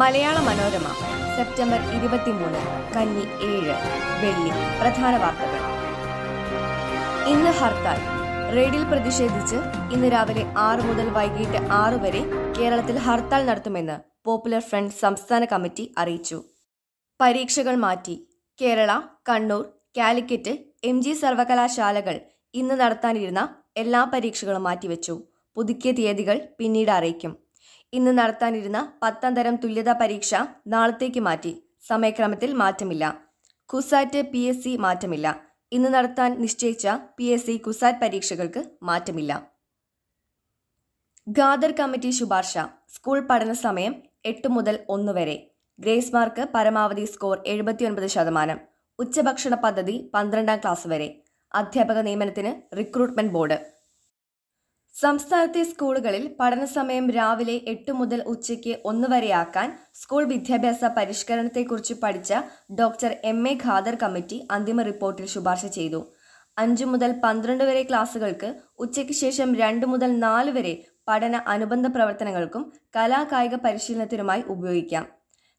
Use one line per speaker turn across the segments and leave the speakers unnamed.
Malayala Manorama September ഇരുപത്തിമൂന്ന് കന്നി ഏഴ് വെള്ളി പ്രധാന വാർത്തകൾ. ഇന്ന് ഹർത്താൽ. റെയ്ഡിൽ പ്രതിഷേധിച്ച് ഇന്ന് രാവിലെ ആറ് മുതൽ വൈകിട്ട് ആറ് വരെ കേരളത്തിൽ ഹർത്താൽ നടത്തുമെന്ന് പോപ്പുലർ ഫ്രണ്ട് സംസ്ഥാന കമ്മിറ്റി അറിയിച്ചു. പരീക്ഷകൾ മാറ്റി. Kerala Kannur Calicut M G സർവകലാശാലകൾ ഇന്ന് നടത്താനിരുന്ന എല്ലാ പരീക്ഷകളും മാറ്റിവെച്ചു. പുതുക്കിയ തീയതികൾ പിന്നീട് അറിയിക്കും. ഇന്ന് നടത്താനിരുന്ന പത്താം തരം തുല്യതാ പരീക്ഷ നാളത്തേക്ക് മാറ്റി. സമയക്രമത്തിൽ മാറ്റമില്ല. കുസാറ്റ് പി എസ് സി മാറ്റമില്ല. ഇന്ന് നടത്താൻ നിശ്ചയിച്ച പി എസ് സി കുസാറ്റ് പരീക്ഷകൾക്ക് മാറ്റമില്ല. ഖാദർ കമ്മിറ്റി ശുപാർശ. സ്കൂൾ പഠന സമയം എട്ട് മുതൽ ഒന്ന് വരെ. ഗ്രേസ് മാർക്ക് പരമാവധി സ്കോർ എഴുപത്തിയൊൻപത് ശതമാനം. ഉച്ചഭക്ഷണ പദ്ധതി പന്ത്രണ്ടാം ക്ലാസ് വരെ. അധ്യാപക നിയമനത്തിന് റിക്രൂട്ട്മെന്റ് ബോർഡ്. സംസ്ഥാനത്തെ സ്കൂളുകളിൽ പഠനസമയം രാവിലെ എട്ട് മുതൽ ഉച്ചയ്ക്ക് ഒന്ന് വരെയാക്കാൻ സ്കൂൾ വിദ്യാഭ്യാസ പരിഷ്കരണത്തെക്കുറിച്ച് പഠിച്ച doctor M A Khader committee അന്തിമ റിപ്പോർട്ടിൽ ശുപാർശ ചെയ്തു. അഞ്ചു മുതൽ പന്ത്രണ്ട് വരെ ക്ലാസുകൾക്ക് ഉച്ചയ്ക്ക് ശേഷം രണ്ട് മുതൽ നാല് വരെ പഠന അനുബന്ധ പ്രവർത്തനങ്ങൾക്കും കലാകായിക പരിശീലനത്തിനുമായി ഉപയോഗിക്കാം.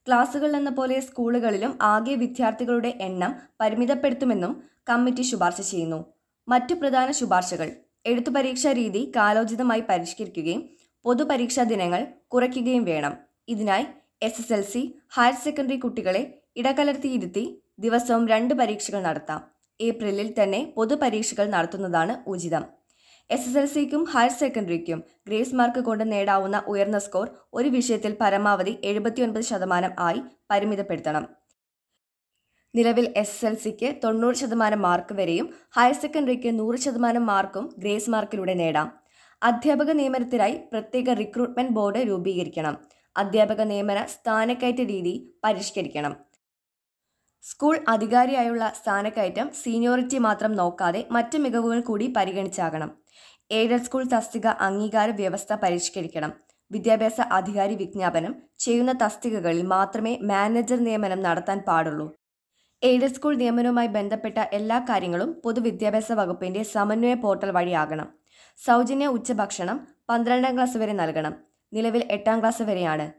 ക്ലാസുകൾ എന്ന പോലെ സ്കൂളുകളിലും ആകെ വിദ്യാർത്ഥികളുടെ എണ്ണം പരിമിതപ്പെടുത്തുമെന്നും കമ്മിറ്റി ശുപാർശ ചെയ്യുന്നു. മറ്റു പ്രധാന ശുപാർശകൾ എഴുത്തു പരീക്ഷാ രീതി കാലോചിതമായി പരിഷ്കരിക്കുകയും പൊതുപരീക്ഷാ ദിനങ്ങൾ കുറയ്ക്കുകയും വേണം. ഇതിനായി S S L C higher secondary കുട്ടികളെ ഇടകലർത്തിയിരുത്തി ദിവസവും രണ്ട് പരീക്ഷകൾ നടത്താം. ഏപ്രിലിൽ തന്നെ പൊതുപരീക്ഷകൾ നടത്തുന്നതാണ് ഉചിതം. എസ് എസ് എൽ സിക്കും ഹയർ സെക്കൻഡറിക്കും ഗ്രേസ് മാർക്ക് കൊണ്ട് നേടാവുന്ന ഉയർന്ന സ്കോർ ഒരു വിഷയത്തിൽ പരമാവധി എഴുപത്തിയൊൻപത് ശതമാനം ആയി പരിമിതപ്പെടുത്തണം. നിലവിൽ എസ് എൽ സിക്ക് തൊണ്ണൂറ് ശതമാനം മാർക്ക് വരെയും ഹയർ സെക്കൻഡറിക്ക് നൂറ് ശതമാനം മാർക്കും ഗ്രേസ് മാർക്കിലൂടെ നേടാം. അധ്യാപക നിയമനത്തിനായി പ്രത്യേക റിക്രൂട്ട്മെന്റ് ബോർഡ് രൂപീകരിക്കണം. അധ്യാപക നിയമന സ്ഥാനക്കയറ്റ രീതി പരിഷ്കരിക്കണം. സ്കൂൾ അധികാരിയായുള്ള സ്ഥാനക്കയറ്റം സീനിയോറിറ്റി മാത്രം നോക്കാതെ മറ്റ് മികവുകൾ കൂടി പരിഗണിച്ചാകണം. എയ്ഡഡ് സ്കൂൾ തസ്തിക അംഗീകാര വ്യവസ്ഥ പരിഷ്കരിക്കണം. വിദ്യാഭ്യാസ അധികാരി വിജ്ഞാപനം ചെയ്യുന്ന തസ്തികകളിൽ മാത്രമേ മാനേജർ നിയമനം നടത്താൻ പാടുള്ളൂ. എയ്ഡഡ് സ്കൂൾ നിയമനവുമായി ബന്ധപ്പെട്ട എല്ലാ കാര്യങ്ങളും പൊതുവിദ്യാഭ്യാസ വകുപ്പിന്റെ സമന്വയ പോർട്ടൽ വഴിയാകണം സൗജന്യ ഉച്ചഭക്ഷണം പന്ത്രണ്ടാം ക്ലാസ് വരെ നൽകണം. നിലവിൽ എട്ടാം ക്ലാസ് വരെയാണ്.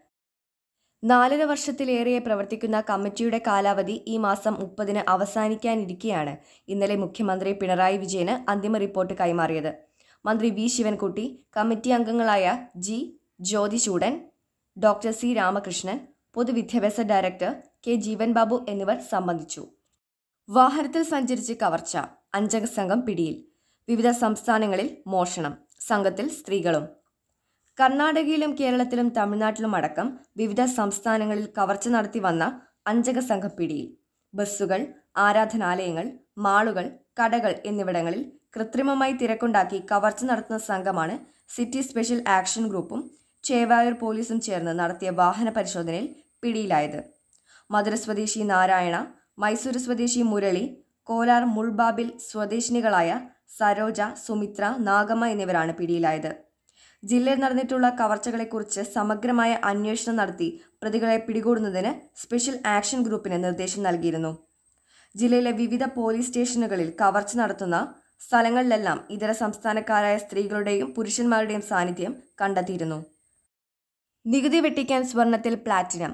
നാലര വർഷത്തിലേറെ പ്രവർത്തിക്കുന്ന കമ്മിറ്റിയുടെ കാലാവധി ഈ മാസം മുപ്പതിന് അവസാനിക്കാനിരിക്കെയാണ് ഇന്നലെ മുഖ്യമന്ത്രി പിണറായി വിജയന് അന്തിമ റിപ്പോർട്ട് കൈമാറിയത്. മന്ത്രി വി. ശിവൻകുട്ടി കമ്മിറ്റി അംഗങ്ങളായ G. Jyothichoodan doctor C. Ramakrishnan പൊതുവിദ്യാഭ്യാസ ഡയറക്ടർ കെ ജീവൻ ബാബു എന്നിവർ സംബന്ധിച്ചു. വാഹനത്തിൽ സഞ്ചരിച്ച് കവർച്ച അഞ്ചംഗ സംഘം പിടിയിൽ വിവിധ സംസ്ഥാനങ്ങളിൽ മോഷണം സംഘത്തിൽ സ്ത്രീകളും. കർണാടകയിലും കേരളത്തിലും തമിഴ്നാട്ടിലും അടക്കം വിവിധ സംസ്ഥാനങ്ങളിൽ കവർച്ച നടത്തി വന്ന അഞ്ചംഗ സംഘം പിടിയിൽ. ബസ്സുകൾ ആരാധനാലയങ്ങൾ മാളുകൾ കടകൾ എന്നിവിടങ്ങളിൽ കൃത്രിമമായി തിരക്കുണ്ടാക്കി കവർച്ച നടത്തുന്ന സംഘമാണ് സിറ്റി സ്പെഷ്യൽ ആക്ഷൻ ഗ്രൂപ്പും ചേവായൂർ പോലീസും ചേർന്ന് നടത്തിയ വാഹന പരിശോധനയിൽ പിടിയിലായത്. മധുര സ്വദേശി നാരായണ മൈസൂർ സ്വദേശി മുരളി കോലാർ മുൾബാബിൽ സ്വദേശിനികളായ സരോജ സുമിത്ര നാഗമ്മ എന്നിവരാണ് പിടിയിലായത്. ജില്ലയിൽ നടന്നിട്ടുള്ള കവർച്ചകളെക്കുറിച്ച് സമഗ്രമായ അന്വേഷണം നടത്തി പ്രതികളെ പിടികൂടുന്നതിന് സ്പെഷ്യൽ ആക്ഷൻ ഗ്രൂപ്പിന് നിർദ്ദേശം നൽകിയിരുന്നു. ജില്ലയിലെ വിവിധ പോലീസ് സ്റ്റേഷനുകളിൽ കവർച്ച നടത്തുന്ന സ്ഥലങ്ങളിലെല്ലാം ഇതര സംസ്ഥാനക്കാരായ സ്ത്രീകളുടെയും പുരുഷന്മാരുടെയും സാന്നിധ്യം കണ്ടെത്തിയിരുന്നു. നികുതി വെട്ടിക്കാൻ സ്വർണത്തിൽ പ്ലാറ്റിനം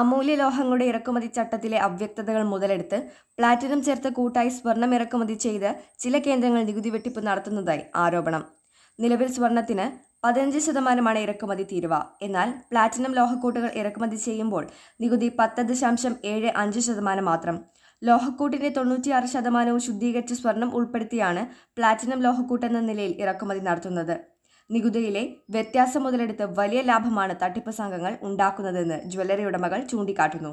അമൂല്യ ലോഹങ്ങളുടെ ഇറക്കുമതി ചട്ടത്തിലെ അവ്യക്തതകൾ മുതലെടുത്ത് പ്ലാറ്റിനം ചേർത്ത് കൂട്ടായി സ്വർണം ഇറക്കുമതി ചെയ്ത് ചില കേന്ദ്രങ്ങൾ നികുതി വെട്ടിപ്പ് നടത്തുന്നതായി ആരോപണം. നിലവിൽ സ്വർണത്തിന് പതിനഞ്ച് ശതമാനമാണ് ഇറക്കുമതി തീരുവ. എന്നാൽ പ്ലാറ്റിനം ലോഹക്കൂട്ടുകൾ ഇറക്കുമതി ചെയ്യുമ്പോൾ നികുതി പത്ത് ദശാംശം ഏഴ് അഞ്ച് ശതമാനം മാത്രം. ലോഹക്കൂട്ടിന്റെ തൊണ്ണൂറ്റിയാറ് ശതമാനവും ശുദ്ധീകരിച്ച സ്വർണം ഉൾപ്പെടുത്തിയാണ് പ്ലാറ്റിനം ലോഹക്കൂട്ട് എന്ന നിലയിൽ ഇറക്കുമതി നടത്തുന്നത്. നികുതിയിലെ വ്യത്യാസം മുതലെടുത്ത് വലിയ ലാഭമാണ് തട്ടിപ്പ് സംഘങ്ങൾ ഉണ്ടാക്കുന്നതെന്ന് ജ്വല്ലറി ഉടമകൾ ചൂണ്ടിക്കാട്ടുന്നു.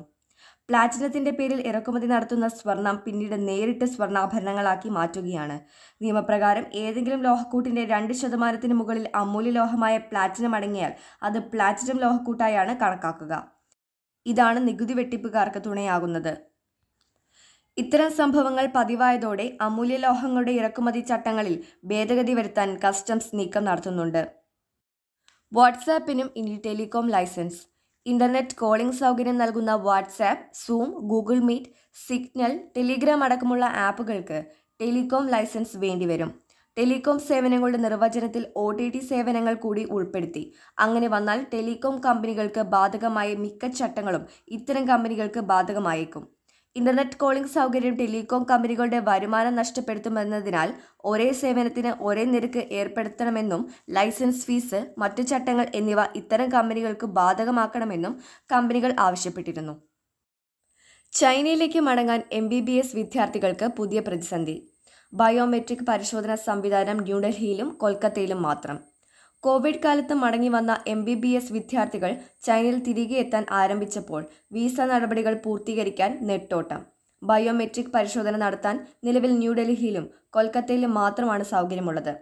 പ്ലാറ്റിനത്തിന്റെ പേരിൽ ഇറക്കുമതി നടത്തുന്ന സ്വർണം പിന്നീട് നേരിട്ട് സ്വർണാഭരണങ്ങളാക്കി മാറ്റുകയാണ്. നിയമപ്രകാരം ഏതെങ്കിലും ലോഹക്കൂട്ടിന്റെ രണ്ട് ശതമാനത്തിന് മുകളിൽ അമൂല്യ ലോഹമായ പ്ലാറ്റിനം അടങ്ങിയാൽ അത് പ്ലാറ്റിനം ലോഹക്കൂട്ടായാണ് കണക്കാക്കുക. ഇതാണ് നികുതി വെട്ടിപ്പുകാർക്ക് തുണയാകുന്നത്. ഇത്തരം സംഭവങ്ങൾ പതിവായതോടെ അമൂല്യ ലോഹങ്ങളുടെ ഇറക്കുമതി ചട്ടങ്ങളിൽ ഭേദഗതി വരുത്താൻ കസ്റ്റംസ് നീക്കം നടത്തുന്നുണ്ട്. വാട്സാപ്പിനും ഇനി ടെലികോം ലൈസൻസ്. ഇന്റർനെറ്റ് കോളിംഗ് സൗകര്യം നൽകുന്ന WhatsApp Zoom Google Meet Signal Telegram അടക്കമുള്ള ആപ്പുകൾക്ക് ടെലികോം ലൈസൻസ് വേണ്ടിവരും. ടെലികോം സേവനങ്ങളുടെ നിർവചനത്തിൽ ഒ ടി ടി സേവനങ്ങൾ കൂടി ഉൾപ്പെടുത്തി. അങ്ങനെ വന്നാൽ ടെലികോം കമ്പനികൾക്ക് ബാധകമായ മിക്ക ചട്ടങ്ങളും ഇത്തരം കമ്പനികൾക്ക് ബാധകമായേക്കും. ഇന്റർനെറ്റ് കോളിംഗ് സൗകര്യം ടെലികോം കമ്പനികളുടെ വരുമാനം നഷ്ടപ്പെടുത്തുമെന്നതിനാൽ ഒരേ സേവനത്തിന് ഒരേ നിരക്ക് ഏർപ്പെടുത്തണമെന്നും ലൈസൻസ് ഫീസ് മറ്റു ചട്ടങ്ങൾ എന്നിവ ഇത്തരം കമ്പനികൾക്ക് ബാധകമാക്കണമെന്നും കമ്പനികൾ ആവശ്യപ്പെട്ടിരുന്നു. ചൈനയിലേക്ക് മടങ്ങാൻ എം ബി ബി എസ് വിദ്യാർത്ഥികൾക്ക് പുതിയ പ്രതിസന്ധി. ബയോമെട്രിക് പരിശോധനാ സംവിധാനം ന്യൂഡൽഹിയിലും കൊൽക്കത്തയിലും മാത്രം. കോവിഡ് കാലത്ത് മടങ്ങി വന്ന എം ബി ബി എസ് വിദ്യാർത്ഥികൾ ചൈനയിൽ തിരികെ എത്താൻ ആരംഭിച്ചപ്പോൾ വിസ നടപടികൾ പൂർത്തീകരിക്കാൻ നെട്ടോട്ടം. ബയോമെട്രിക് പരിശോധന നടത്താൻ നിലവിൽ ന്യൂഡൽഹിയിലും കൊൽക്കത്തയിലും മാത്രമാണ് സൗകര്യമുള്ളത്.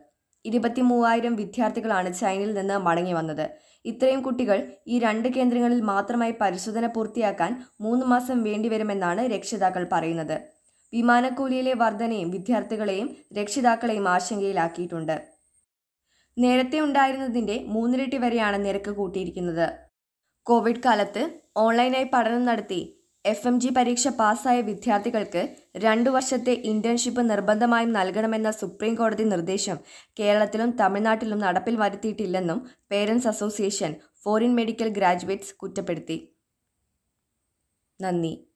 ഇരുപത്തി മൂവായിരം വിദ്യാർത്ഥികളാണ് ചൈനയിൽ നിന്ന് മടങ്ങി വന്നത്. ഇത്രയും കുട്ടികൾ ഈ രണ്ട് കേന്ദ്രങ്ങളിൽ മാത്രമായി പരിശോധന പൂർത്തിയാക്കാൻ മൂന്ന് മാസം വേണ്ടിവരുമെന്നാണ് രക്ഷിതാക്കൾ പറയുന്നത്. വിമാനക്കൂലിയിലെ വർധനയും വിദ്യാർത്ഥികളെയും രക്ഷിതാക്കളെയും ആശങ്കയിലാക്കിയിട്ടുണ്ട്. നേരത്തെ ഉണ്ടായിരുന്നതിന്റെ മൂന്നിരട്ടി വരെയാണ് നിരക്ക് കൂട്ടിയിരിക്കുന്നത്. കോവിഡ് കാലത്ത് ഓൺലൈനായി പഠനം നടത്തി എഫ് എം ജി പരീക്ഷ പാസ്സായ വിദ്യാർത്ഥികൾക്ക് രണ്ടു വർഷത്തെ ഇന്റേൺഷിപ്പ് നിർബന്ധമായും നൽകണമെന്ന സുപ്രീം കോടതി നിർദ്ദേശം കേരളത്തിലും തമിഴ്നാട്ടിലും നടപ്പിൽ വരുത്തിയിട്ടില്ലെന്നും parents association foreign medical graduates കുറ്റപ്പെടുത്തി. നന്ദി.